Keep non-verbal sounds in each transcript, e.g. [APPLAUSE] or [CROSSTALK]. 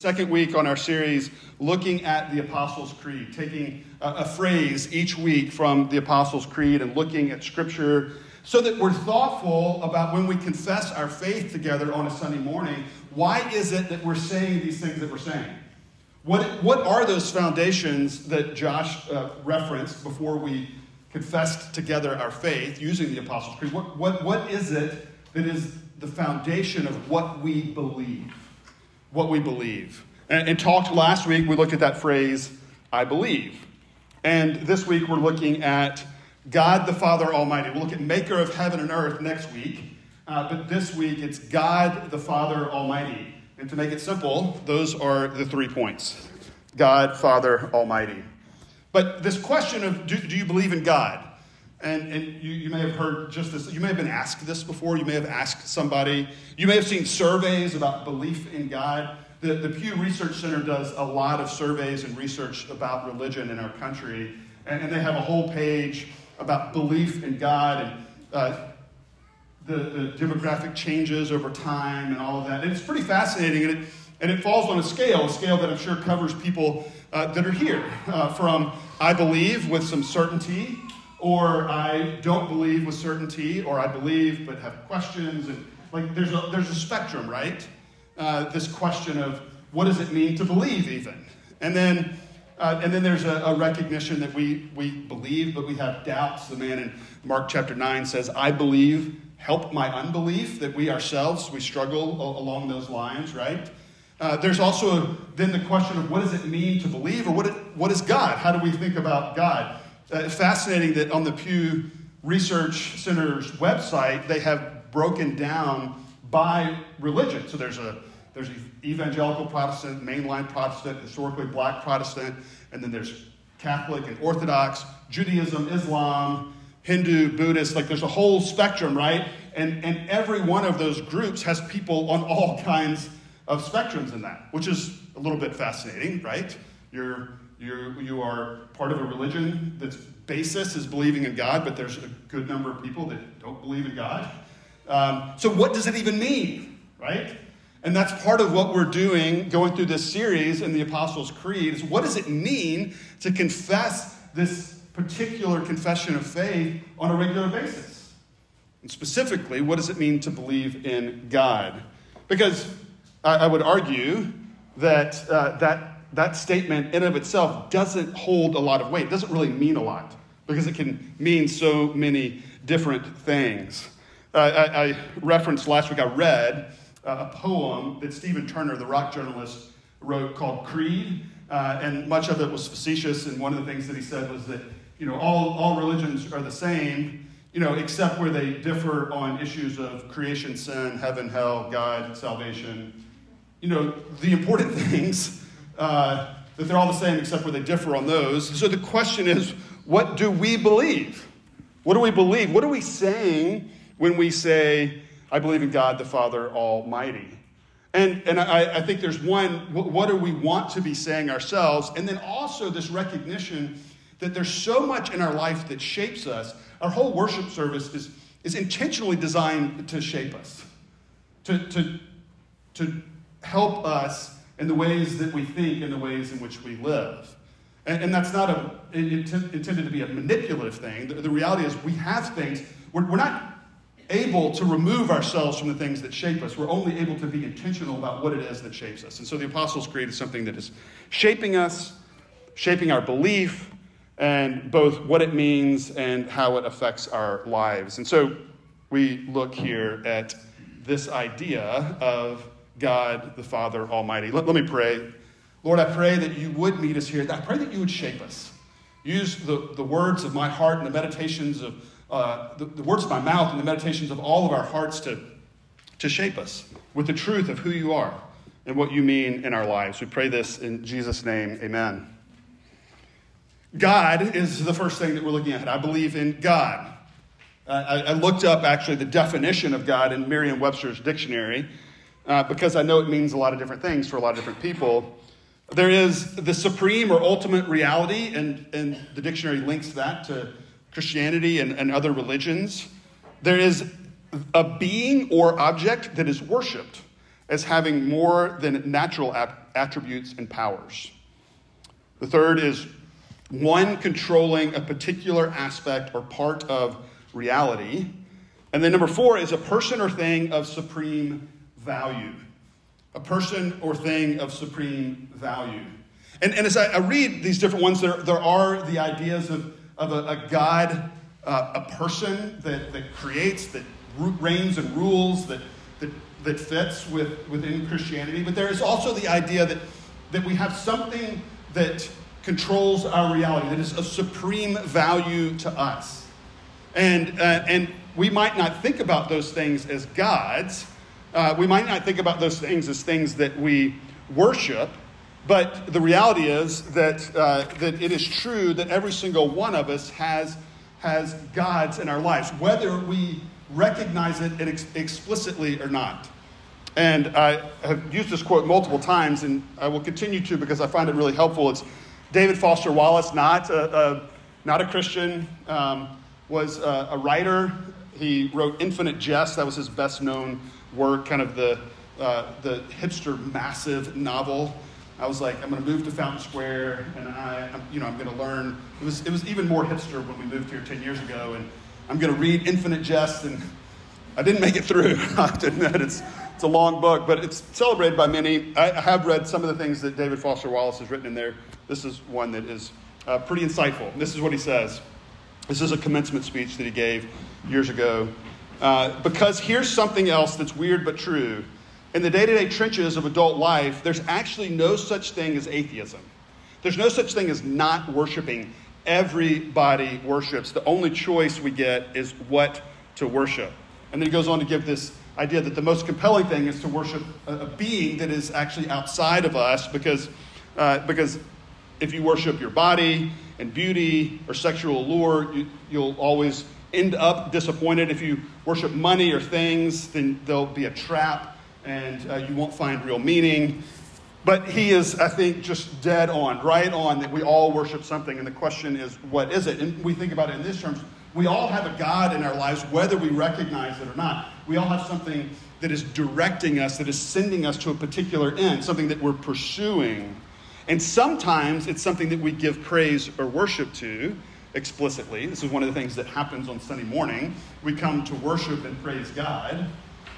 Second week on our series, looking at the Apostles' Creed, taking a, phrase each week from the Apostles' Creed and looking at Scripture so that we're thoughtful about when we confess our faith together on a Sunday morning. Why is it that we're saying these things that we're saying? What, what are those foundations that Josh uh, referenced before we confessed together our faith using the Apostles' Creed? What, what, what is it that is the foundation of what we believe? What we believe. And, and talked last week, we looked at that phrase, I believe. And this week, we're looking at God the Father Almighty. We'll look at Maker of heaven and earth next week. Uh, but this week, it's God the Father Almighty. And to make it simple, those are the three points God, Father, Almighty. But this question of do, do you believe in God? And, and you, you may have heard just this, you may have been asked this before, you may have asked somebody, you may have seen surveys about belief in God. The, the Pew Research Center does a lot of surveys and research about religion in our country, and, and they have a whole page about belief in God and uh, the, the demographic changes over time and all of that. And it's pretty fascinating, and it, and it falls on a scale, a scale that I'm sure covers people uh, that are here, uh, from I believe with some certainty or I don't believe with certainty, or I believe but have questions. And like there's a, there's a spectrum, right? Uh, this question of what does it mean to believe, even, and then uh, and then there's a, a, recognition that we we believe, but we have doubts. The man in Mark chapter nine says, "I believe." Help my unbelief that we ourselves we struggle along those lines, right? Uh, there's also a, then the question of what does it mean to believe, or what, it, what is God? How do we think about God? Uh, fascinating that on the Pew Research Center's website, they have broken down by religion. So there's a there's evangelical Protestant, mainline Protestant, historically black Protestant, and then there's Catholic and Orthodox, Judaism, Islam, Hindu, Buddhist. Like there's a whole spectrum, right? And and every one of those groups has people on all [LAUGHS] kinds of spectrums in that, which is a little bit fascinating, right? You're you you are part of a religion that's basis is believing in God, but there's a good number of people that don't believe in God. Um, so, what does it even mean, right? And that's part of what we're doing going through this series in the Apostles' Creed is what does it mean to confess this particular confession of faith on a regular basis? And specifically, what does it mean to believe in God? Because I, I would argue that uh, that that statement in of itself doesn't hold a lot of weight. It doesn't really mean a lot because it can mean so many different things. Uh, I, I, referenced last week, I read uh, a poem that Stephen Turner, the rock journalist, wrote called Creed. Uh, and much of it was facetious. And one of the things that he said was that, you know, all, all religions are the same, you know, except where they differ on issues of creation, sin, heaven, hell, God, salvation. You know, the important [LAUGHS] things uh, that they're all the same except where they differ on those. So the question is, what do we believe? What do we believe? What are we saying when we say, I believe in God the Father Almighty? And, and I, I think there's one, what do we want to be saying ourselves? And then also this recognition that there's so much in our life that shapes us. Our whole worship service is, is intentionally designed to shape us, to, to, to help us in the ways that we think and the ways in which we live. And, and that's not a, intended to be a manipulative thing. The, the reality is, we have things, we're, we're not able to remove ourselves from the things that shape us. We're only able to be intentional about what it is that shapes us. And so the Apostles' is something that is shaping us, shaping our belief, and both what it means and how it affects our lives. And so we look here at this idea of God the Father Almighty. Let, let me pray. Lord, I pray that you would meet us here. I pray that you would shape us. Use the, the words of my heart and the meditations of uh, the, the words of my mouth and the meditations of all of our hearts to, to shape us with the truth of who you are and what you mean in our lives. We pray this in Jesus' name. Amen. God is the first thing that we're looking at. I believe in God. I, I looked up actually the definition of God in Merriam Webster's dictionary uh, because I know it means a lot of different things for a lot of different people. There is the supreme or ultimate reality, and, and the dictionary links that to Christianity and, and other religions. There is a being or object that is worshiped. as having more than natural attributes and powers. The third is one controlling a particular aspect or part of reality. And then number four is a person or thing of supreme value. A person or thing of supreme value. And, and as I, I read these different ones, there, there are the ideas of, of a, a God, uh, a person that, that creates, that reigns and rules, that, that, that fits with, within Christianity. But there is also the idea that, that we have something that controls our reality, that is of supreme value to us. And, uh, and we might not think about those things as gods. Uh, we might not think about those things as things that we worship. But the reality is that, uh, that it is true that every single one of us has, has gods in our lives, whether we recognize it ex- explicitly or not. And I have used this quote multiple times, and I will continue to because I find it really helpful. It's David Foster Wallace, not a, a not a Christian, um, was a, a, writer. He wrote Infinite Jest. That was his best known work, kind of the, uh, the hipster massive novel. I was like, I'm going to move to Fountain Square, and I, you know, I'm going to learn. It was, it was even more hipster when we moved here 10 years ago, and I'm going to read Infinite Jest, and I didn't make it through. [LAUGHS] I have to admit, it's, it's a long book, but it's celebrated by many. I have read some of the things that David Foster Wallace has written in there. This is one that is uh, pretty insightful. This is what he says. This is a commencement speech that he gave years ago. Uh, because here's something else that's weird but true. In the day to day trenches of adult life, there's actually no such thing as atheism. There's no such thing as not worshiping. Everybody worships. The only choice we get is what to worship. And then he goes on to give this idea that the most compelling thing is to worship a, being that is actually outside of us because, uh, because if you worship your body and beauty or sexual allure, you, you'll always end up disappointed. If you worship money or things, then there'll be a trap and uh, you won't find real meaning. But he is, I think, just dead on, right on, that we all worship something. And the question is, what is it? And we think about it in this terms. We all have a God in our lives, whether we recognize it or not. We all have something that is directing us, that is sending us to a particular end, something that we're pursuing. And sometimes it's something that we give praise or worship to explicitly. This is one of the things that happens on Sunday morning. We come to worship and praise God.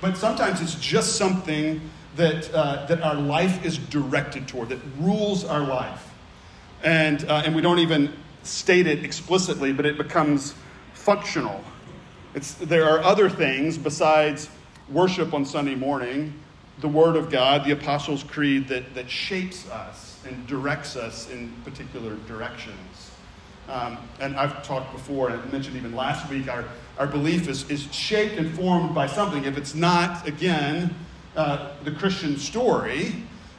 But sometimes it's just something that, uh, that our life is directed toward, that rules our life. And, uh, and we don't even state it explicitly, but it becomes functional. It's, there are other things besides worship on Sunday morning, the Word of God, the Apostles' Creed, that, that shapes us and directs us in particular directions. Um, and I've talked before, and mentioned even last week, our, our belief is, is shaped and formed by something. If it's not, again, uh, the Christian story,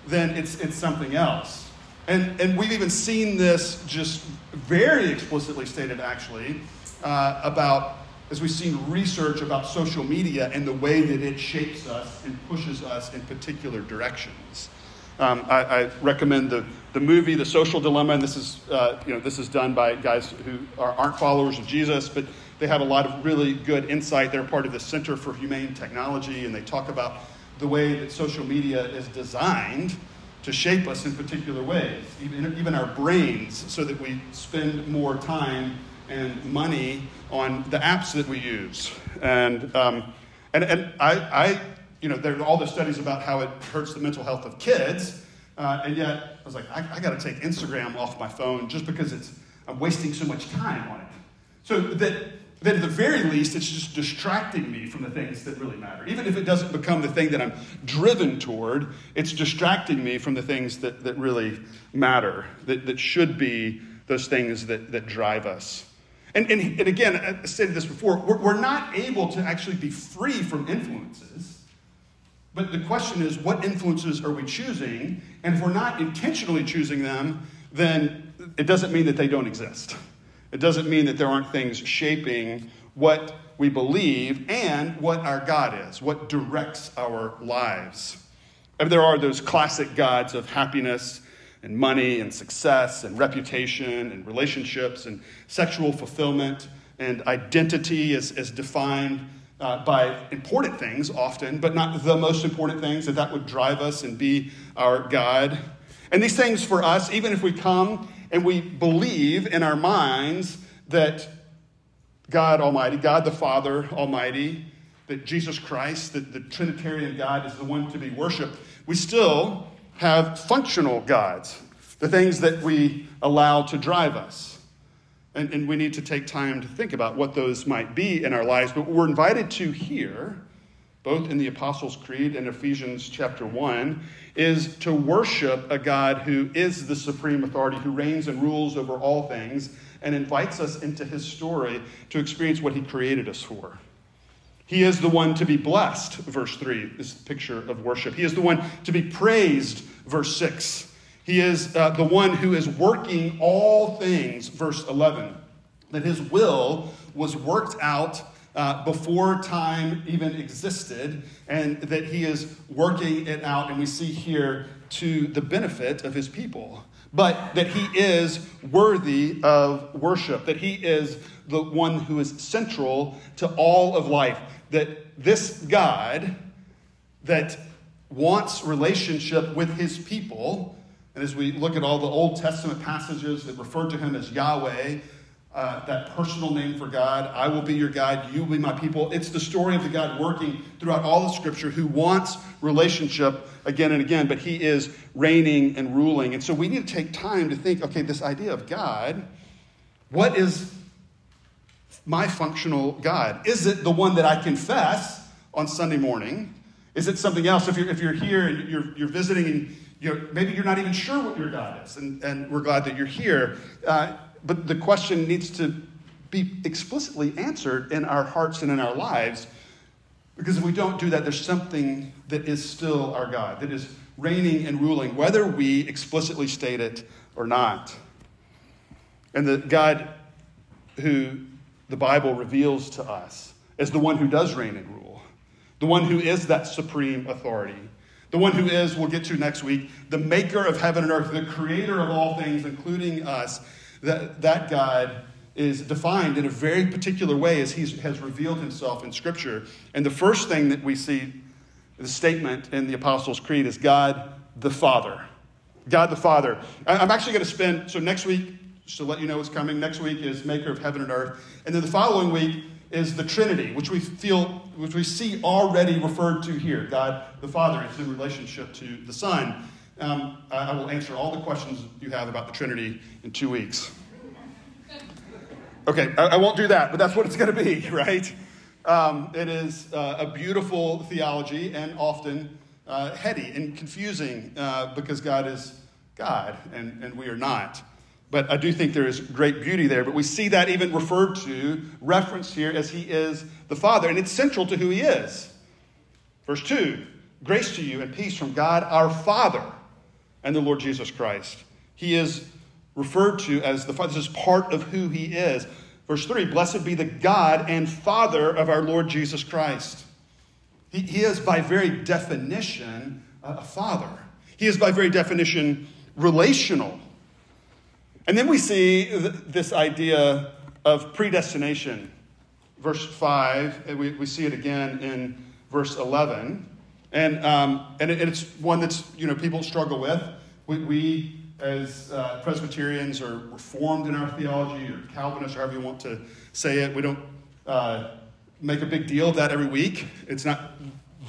then it's, it's something else. And, and we've even seen this just very explicitly stated, actually, uh, about as we've seen research about social media and the way that it shapes us and pushes us in particular directions. Um, I, I, recommend the, the movie, The Social Dilemma, and this is, uh, you know, this is done by guys who are, aren't followers of Jesus, but they have a lot of really good insight. They're part of the Center for Humane Technology, and they talk about the way that social media is designed to shape us in particular ways, even, even our brains, so that we spend more time and money on the apps that we use. And, um, and, and I, I you know, there are all the studies about how it hurts the mental health of kids, uh, and yet I was like, I, I got to take Instagram off my phone just because it's I'm wasting so much time on it. So that that at the very least, it's just distracting me from the things that really matter. Even if it doesn't become the thing that I'm driven toward, it's distracting me from the things that, that really matter, that, that should be those things that, that drive us. And, and, and again, I stated this before, we're, we're not able to actually be free from influences. But the question is, what influences are we choosing? And if we're not intentionally choosing them, then it doesn't mean that they don't exist. It doesn't mean that there aren't things shaping what we believe and what our God is, what directs our lives. And there are those classic gods of happiness and money and success and reputation and relationships and sexual fulfillment and identity as, as defined uh, by important things often, but not the most important things, that that would drive us and be our God. And these things for us, even if we come and we believe in our minds that God Almighty, God the Father Almighty, that Jesus Christ, that the Trinitarian God is the one to be worshiped, we still have functional gods, the things that we allow to drive us. And, and we need to take time to think about what those might be in our lives. But we're invited to here, both in the Apostles' Creed and Ephesians chapter 1, is to worship a God who is the supreme authority, who reigns and rules over all things, and invites us into his story to experience what he created us for. He is the one to be blessed, verse 3 is the picture of worship. He is the one to be praised, verse 6. He is uh, the one who is working all things, verse 11. That his will was worked out uh, before time even existed, and that he is working it out, and we see here to the benefit of his people. But that he is worthy of worship, that he is the one who is central to all of life, that this God that wants relationship with his people and as we look at all the Old Testament passages that refer to him as Yahweh, uh, that personal name for God, I will be your God, you will be my people. It's the story of the God working throughout all of Scripture who wants relationship again and again, but he is reigning and ruling. And so we need to take time to think okay, this idea of God, what is my functional God? Is it the one that I confess on Sunday morning? Is it something else? If you're, if you're here and you're, you're visiting and you're, maybe you're not even sure what your God is, and, and we're glad that you're here. Uh, but the question needs to be explicitly answered in our hearts and in our lives, because if we don't do that, there's something that is still our God, that is reigning and ruling, whether we explicitly state it or not. And the God who the Bible reveals to us as the one who does reign and rule, the one who is that supreme authority the one who is, we'll get to next week, the maker of heaven and earth, the creator of all things, including us, that, that God is defined in a very particular way as he has revealed himself in Scripture. And the first thing that we see, the statement in the Apostles' Creed, is God the Father. God the Father. I'm actually going to spend, so next week, just to let you know what's coming, next week is Maker of Heaven and Earth. And then the following week, is the Trinity, which we feel, which we see already referred to here. God the Father is in relationship to the Son. Um, I will answer all the questions you have about the Trinity in two weeks. Okay, I, I won't do that, but that's what it's going to be, [LAUGHS] right? Um, it is uh, a beautiful theology and often uh, heady and confusing uh, because God is God and, and we are not. But I do think there is great beauty there. But we see that even referred to, referenced here as he is the Father, and it's central to who he is. Verse 2 Grace to you and peace from God our Father and the Lord Jesus Christ. He is referred to as the Father. This is part of who he is. Verse 3 Blessed be the God and Father of our Lord Jesus Christ. He, he is, by very definition, a father. He is, by very definition, relational. And then we see th- this idea of predestination. Verse 5, we, we see it again in verse 11. And, um, and, it, it's one that's, you know, people struggle with. We, we as uh, Presbyterians, are reformed in our theology, or Calvinists, however you want to say it. We don't uh, make a big deal of that every week. It's not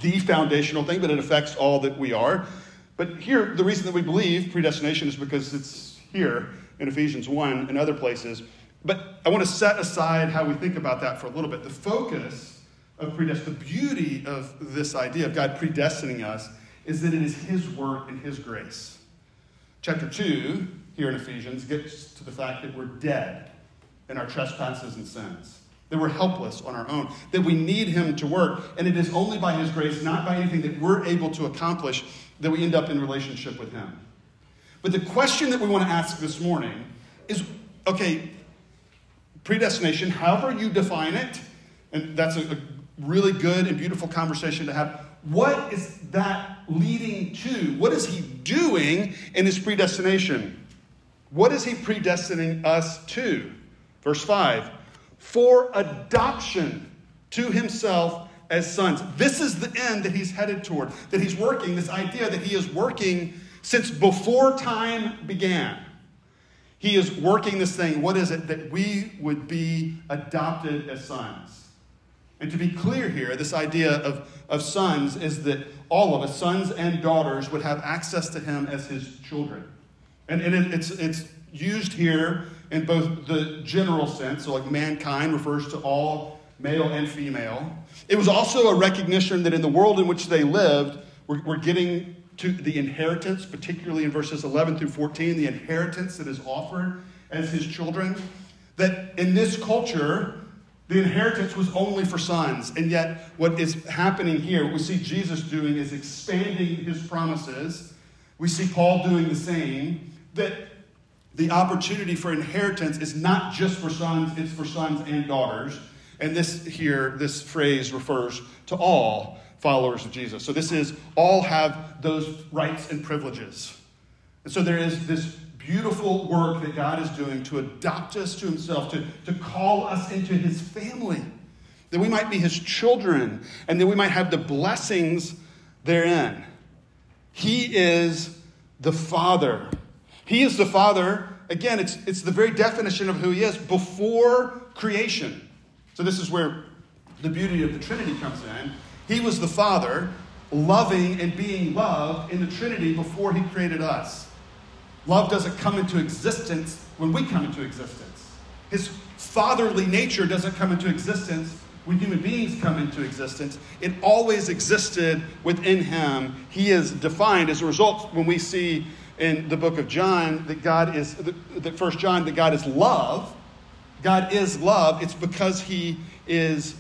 the foundational thing, but it affects all that we are. But here, the reason that we believe predestination is because it's here in Ephesians 1 and other places. But I want to set aside how we think about that for a little bit. The focus of predestination, the beauty of this idea of God predestining us, is that it is His work and His grace. Chapter 2, here in Ephesians, gets to the fact that we're dead in our trespasses and sins, that we're helpless on our own, that we need Him to work. And it is only by His grace, not by anything that we're able to accomplish, that we end up in relationship with Him. But the question that we want to ask this morning is okay, predestination, however you define it, and that's a, a really good and beautiful conversation to have. What is that leading to? What is he doing in his predestination? What is he predestining us to? Verse 5 For adoption to himself as sons. This is the end that he's headed toward, that he's working, this idea that he is working since before time began. He is working this thing. What is it? That we would be adopted as sons. And to be clear here, this idea of, of sons is that all of us, sons and daughters, would have access to him as his children. And, and it, it's, it's used here in both the general sense, so like mankind refers to all male and female. It was also a recognition that in the world in which they lived, we're, we're getting to the inheritance, particularly in verses 11 through 14, the inheritance that is offered as his children. That in this culture, the inheritance was only for sons. And yet, what is happening here, what we see Jesus doing is expanding his promises. We see Paul doing the same. That the opportunity for inheritance is not just for sons, it's for sons and daughters. And this here, this phrase refers to all followers of Jesus. So this is all have those rights and privileges. And so there is this beautiful work that God is doing to adopt us to himself, to, to call us into his family, that we might be his children, and that we might have the blessings therein. He is the Father he is the Father. Again, it's, it's the very definition of who He is before creation. So, this is where the beauty of the Trinity comes in. He was the Father, loving and being loved in the Trinity before He created us. Love doesn't come into existence when we come into existence. His fatherly nature doesn't come into existence when human beings come into existence. It always existed within Him. He is defined as a result when we see in the book of John that God is, that First John, that God is love. God is love. It's because He is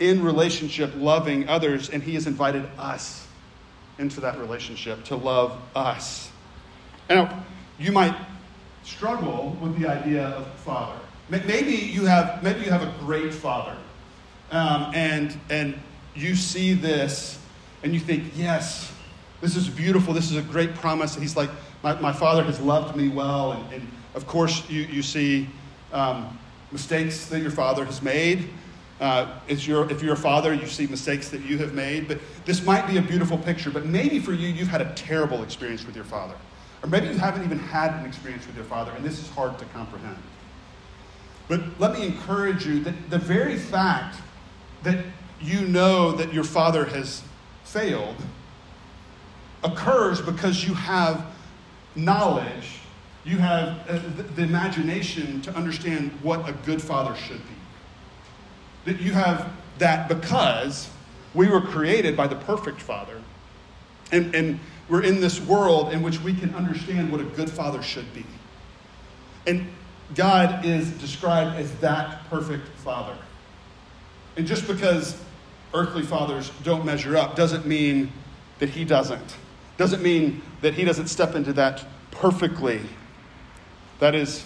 in relationship loving others, and He has invited us into that relationship to love us. Now, you might struggle with the idea of father. Maybe you have, maybe you have a great father, um, and, and you see this and you think, yes, this is beautiful. This is a great promise. And he's like, my, my father has loved me well. And, and of course, you, you see um, mistakes that your father has made. Uh, if, you're, if you're a father, you see mistakes that you have made. But this might be a beautiful picture, but maybe for you, you've had a terrible experience with your father. Or maybe you haven't even had an experience with your father, and this is hard to comprehend. But let me encourage you that the very fact that you know that your father has failed occurs because you have knowledge, you have uh, the imagination to understand what a good father should be. That you have that because we were created by the perfect father. And, and we're in this world in which we can understand what a good father should be. And God is described as that perfect father. And just because earthly fathers don't measure up doesn't mean that he doesn't. Doesn't mean that he doesn't step into that perfectly. That is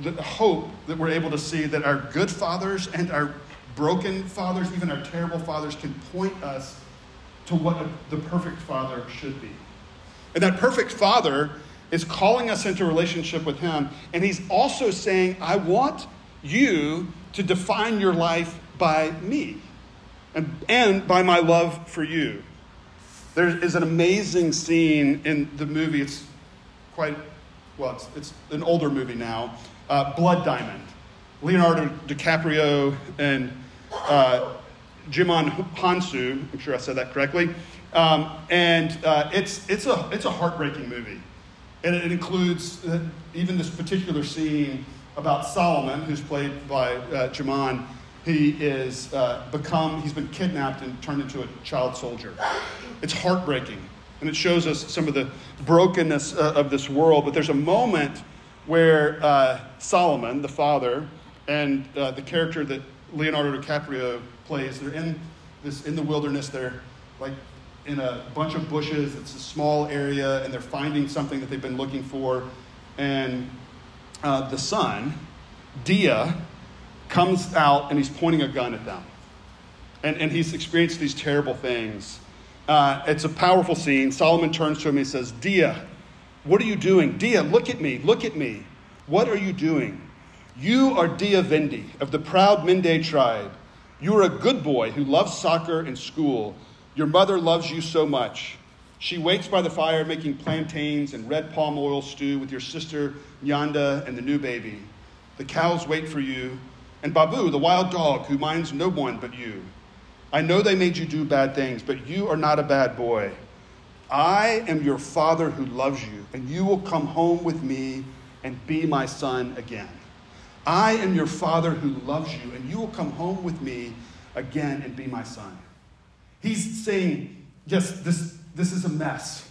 the hope that we're able to see that our good fathers and our broken fathers, even our terrible fathers, can point us to what the perfect father should be. And that perfect father is calling us into relationship with him. And he's also saying, I want you to define your life by me and, and by my love for you. There is an amazing scene in the movie. It's quite, well, it's, it's an older movie now uh, Blood Diamond. Leonardo DiCaprio and uh, Djimon Hounsou, I'm sure I said that correctly. Um, and uh, it's, it's, a, it's a heartbreaking movie. And it includes uh, even this particular scene about Solomon, who's played by uh, he is uh, become, he's been kidnapped and turned into a child soldier. It's heartbreaking. And it shows us some of the brokenness uh, of this world. But there's a moment where uh, Solomon, the father, and uh, the character that Leonardo DiCaprio plays, they're in, this, in the wilderness. They're like in a bunch of bushes. It's a small area, and they're finding something that they've been looking for. And uh, the son, Dia, comes out and he's pointing a gun at them. And, and he's experienced these terrible things. Uh, it's a powerful scene. Solomon turns to him and says, Dia, what are you doing? Dia, look at me, look at me. What are you doing? You are Dia Vandy of the proud Mende tribe. You are a good boy who loves soccer and school. Your mother loves you so much. She waits by the fire making plantains and red palm oil stew with your sister Nyanda and the new baby. The cows wait for you, and Babu, the wild dog who minds no one but you. I know they made you do bad things, but you are not a bad boy. I am your father who loves you, and you will come home with me and be my son again. I am your father who loves you, and you will come home with me again and be my son. He's saying, Yes, this, this is a mess.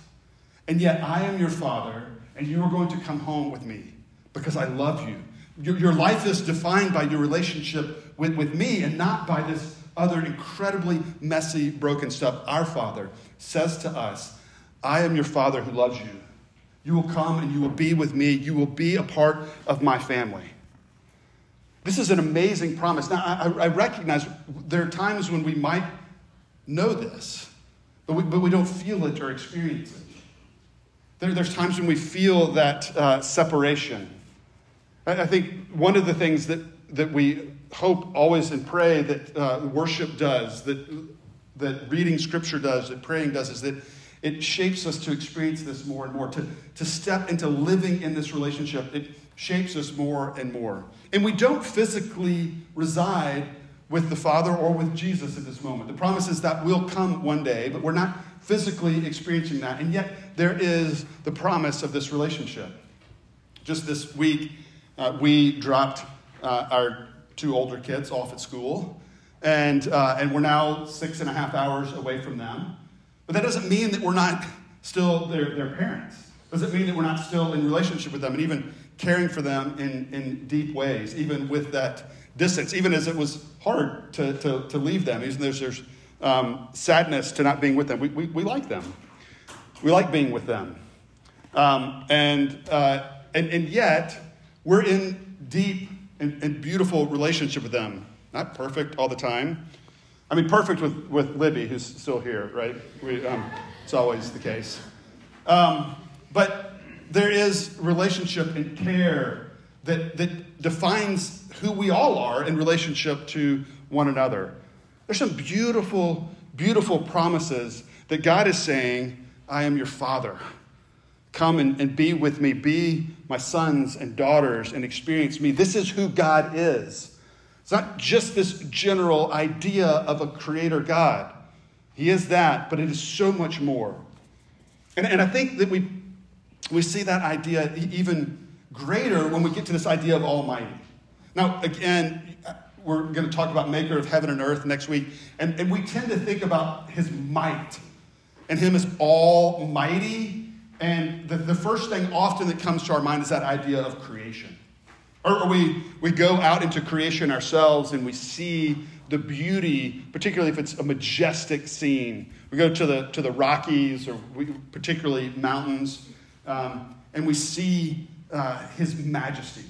And yet I am your father, and you are going to come home with me because I love you. Your, your life is defined by your relationship with, with me and not by this other incredibly messy, broken stuff. Our Father says to us, I am your Father who loves you. You will come and you will be with me. You will be a part of my family. This is an amazing promise. Now, I, I recognize there are times when we might know this, but we, but we don't feel it or experience it. There, there's times when we feel that uh, separation. I, I, think one of the things that, that we hope always and pray that uh, worship does, that, that reading scripture does, that praying does, is that it shapes us to experience this more and more, to, to step into living in this relationship. It shapes us more and more. And we don't physically reside with the Father or with Jesus at this moment. The promise is that will come one day, but we're not physically experiencing that. And yet, there is the promise of this relationship. Just this week, uh, we dropped uh, our two older kids off at school, and, uh, and we're now six and a half hours away from them. But that doesn't mean that we're not still their, their parents. Doesn't mean that we're not still in relationship with them and even caring for them in, in deep ways, even with that distance, even as it was hard to, to, to leave them, even there's, there's um, sadness to not being with them. We, we, we like them. We like being with them. Um, and, uh, and, and yet, we're in deep and, and beautiful relationship with them. Not perfect all the time, I mean, perfect with, with Libby, who's still here, right? We, um, it's always the case. Um, but there is relationship and care that, that defines who we all are in relationship to one another. There's some beautiful, beautiful promises that God is saying, I am your father. Come and, and be with me, be my sons and daughters, and experience me. This is who God is. It's not just this general idea of a creator God. He is that, but it is so much more. And, and I think that we, we see that idea even greater when we get to this idea of Almighty. Now, again, we're going to talk about Maker of heaven and earth next week, and, and we tend to think about his might and him as almighty. And the, the first thing often that comes to our mind is that idea of creation. Or we, we go out into creation ourselves and we see the beauty, particularly if it's a majestic scene. We go to the, to the Rockies or we, particularly mountains, um, and we see uh, his majesty.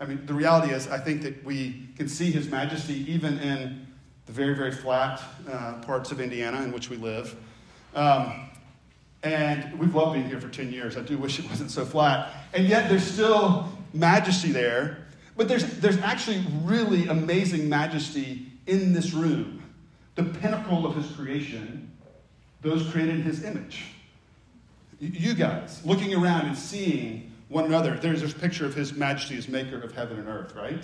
I mean, the reality is, I think that we can see his majesty even in the very, very flat uh, parts of Indiana in which we live. Um, and we've loved being here for 10 years. I do wish it wasn't so flat. And yet, there's still majesty there, but there's, there's actually really amazing majesty in this room. The pinnacle of his creation, those created in his image. You guys, looking around and seeing one another, there's this picture of his majesty as maker of heaven and earth, right?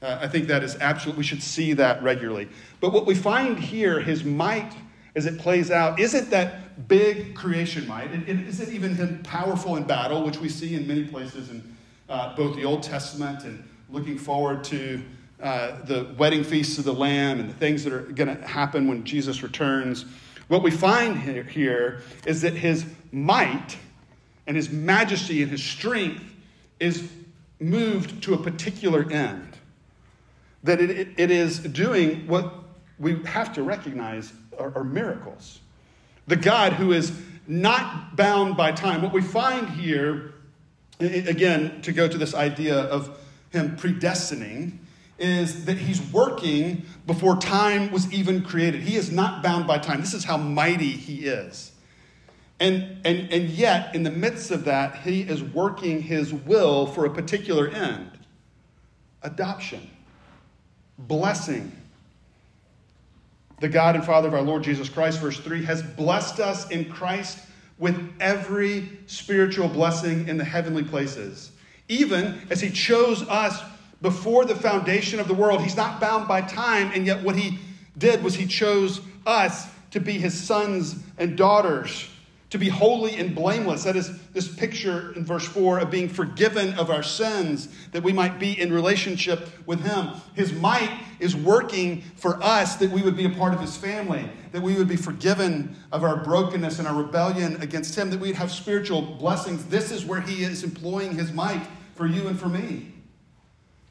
Uh, I think that is absolutely, we should see that regularly. But what we find here, his might as it plays out, isn't that big creation might. Is it, it isn't even him powerful in battle, which we see in many places in uh, both the Old Testament and looking forward to uh, the wedding feasts of the Lamb and the things that are going to happen when Jesus returns. What we find here, here is that his might and his majesty and his strength is moved to a particular end. That it, it is doing what we have to recognize are, are miracles. The God who is not bound by time. What we find here again, to go to this idea of him predestining, is that he's working before time was even created. He is not bound by time. This is how mighty he is. And, and, and yet, in the midst of that, he is working his will for a particular end adoption, blessing, the God and Father of our Lord Jesus Christ, verse 3, has blessed us in Christ with every spiritual blessing in the heavenly places, even as He chose us before the foundation of the world. He's not bound by time, and yet what He did was He chose us to be His sons and daughters to be holy and blameless. That is this picture in verse 4 of being forgiven of our sins, that we might be in relationship with Him. His might is working for us that we would be a part of His family, that we would be forgiven of our brokenness and our rebellion against Him, that we'd have spiritual blessings. This is where He is employing His might for you and for me.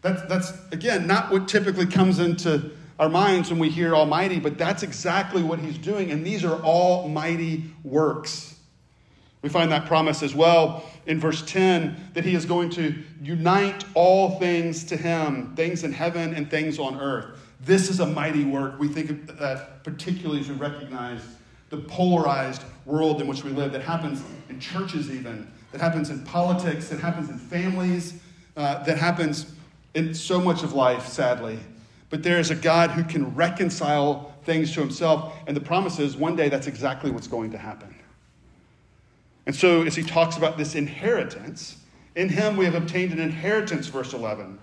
That's, that's again, not what typically comes into our minds when we hear Almighty, but that's exactly what he's doing. And these are almighty works. We find that promise as well in verse 10 that he is going to unite all things to him, things in heaven and things on earth. This is a mighty work. We think of that particularly as we recognize the polarized world in which we live that happens in churches, even, that happens in politics, that happens in families, uh, that happens in so much of life, sadly. But there is a God who can reconcile things to himself. And the promise is one day that's exactly what's going to happen. And so, as he talks about this inheritance, in him we have obtained an inheritance, verse 11.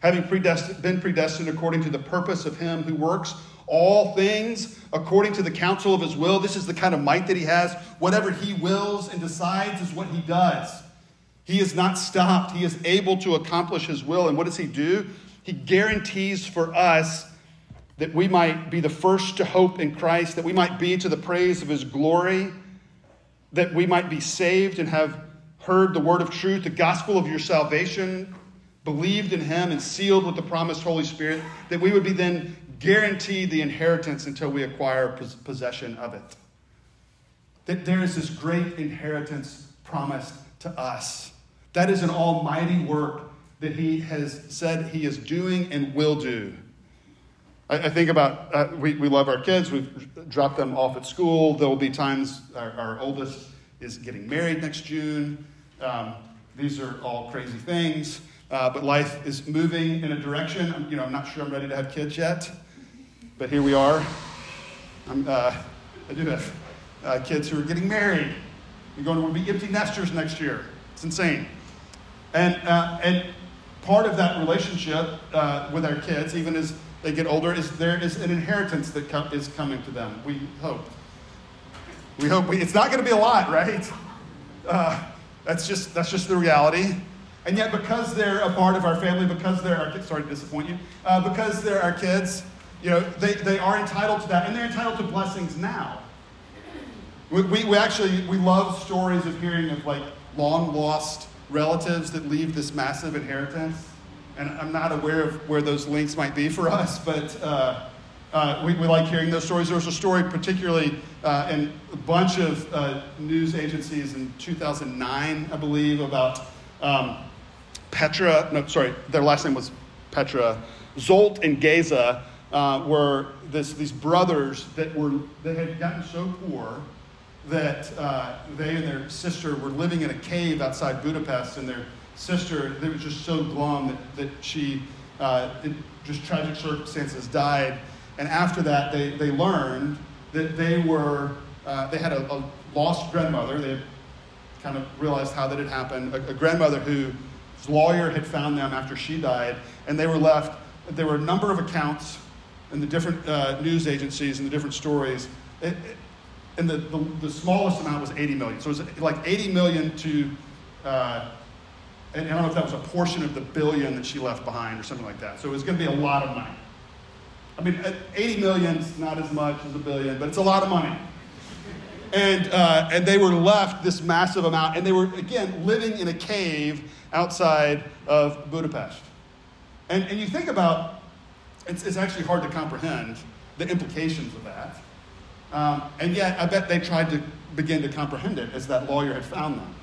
Having predestined, been predestined according to the purpose of him who works all things according to the counsel of his will. This is the kind of might that he has. Whatever he wills and decides is what he does. He is not stopped. He is able to accomplish his will. And what does he do? He guarantees for us that we might be the first to hope in Christ, that we might be to the praise of his glory, that we might be saved and have heard the word of truth, the gospel of your salvation, believed in him and sealed with the promised Holy Spirit, that we would be then guaranteed the inheritance until we acquire possession of it. That there is this great inheritance promised to us. That is an almighty work that he has said he is doing and will do. I, I think about, uh, we, we love our kids, we've dropped them off at school. There will be times our, our oldest is getting married next June. Um, these are all crazy things, uh, but life is moving in a direction. I'm, you know, I'm not sure I'm ready to have kids yet, but here we are. Uh, i do have uh, kids who are getting married. We're going to be empty nesters next year. It's insane. And, uh, and part of that relationship uh, with our kids, even as they get older, is there is an inheritance that com- is coming to them. We hope. We hope we, it's not going to be a lot, right? Uh, that's just that's just the reality. And yet, because they're a part of our family, because they're our kids, sorry to disappoint you, uh, because they're our kids, you know, they, they are entitled to that, and they're entitled to blessings now. We, we, we actually we love stories of hearing of like long lost relatives that leave this massive inheritance. And I'm not aware of where those links might be for us, [LAUGHS] but uh, uh, we, we, like hearing those stories. There was a story, particularly uh, in a bunch of uh, news agencies in 2009, I believe, about um, Petra. No, sorry, their last name was Petra. Zsolt and Geza uh, were this, these brothers that were they had gotten so poor that uh, they and their sister were living in a cave outside Budapest, and their sister, they were just so glum that, that she, uh, in just tragic circumstances, died. And after that, they, they learned that they were, uh, they had a, a, lost grandmother. They kind of realized how that had happened. A, a grandmother whose lawyer had found them after she died, and they were left, there were a number of accounts in the different uh, news agencies and the different stories. It, it, and the, the, the, smallest amount was 80 million. So it was like 80 million to, uh, and I don't know if that was a portion of the billion that she left behind or something like that. So it was going to be a lot of money. I mean, 80 million is not as much as a billion, but it's a lot of money. And, uh, and they were left this massive amount, and they were, again, living in a cave outside of Budapest. And, and you think about, it's, it's actually hard to comprehend the implications of that. Um, and yet, I bet they tried to begin to comprehend it as that lawyer had found them.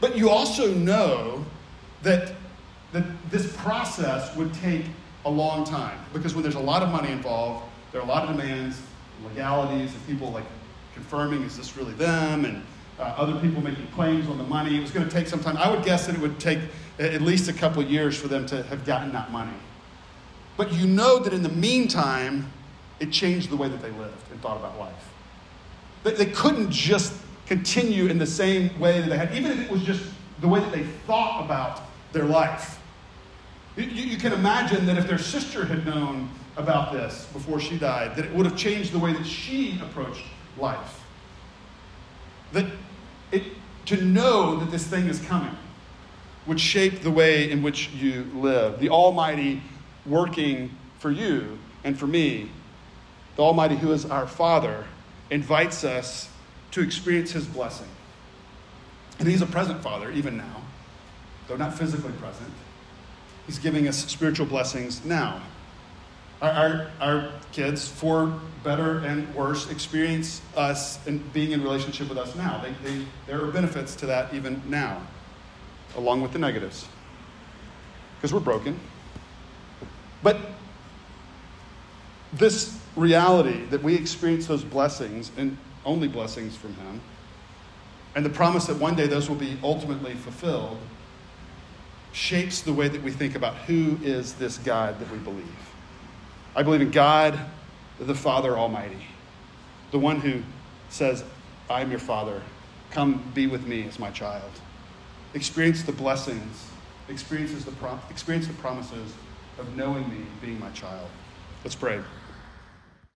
But you also know that, that this process would take a long time because when there's a lot of money involved, there are a lot of demands, legalities, and people like confirming is this really them, and uh, other people making claims on the money. It was going to take some time. I would guess that it would take at least a couple years for them to have gotten that money. But you know that in the meantime, it changed the way that they lived and thought about life. They, they couldn't just continue in the same way that they had, even if it was just the way that they thought about their life. You, you can imagine that if their sister had known about this before she died, that it would have changed the way that she approached life. That it, to know that this thing is coming would shape the way in which you live. The Almighty working for you and for me, the Almighty who is our Father, invites us to experience His blessing. And He's a present Father, even now, though not physically present. He's giving us spiritual blessings now. Our, our, our, kids, for better and worse, experience us and being in relationship with us now. They, they, there are benefits to that even now, along with the negatives. Because we're broken. But this reality that we experience those blessings and only blessings from Him, and the promise that one day those will be ultimately fulfilled, shapes the way that we think about who is this God that we believe. I believe in God, the Father Almighty, the one who says, I'm your Father. Come be with me as my child. Experience the blessings, experiences the prom- experience the promises of knowing me, being my child. Let's pray.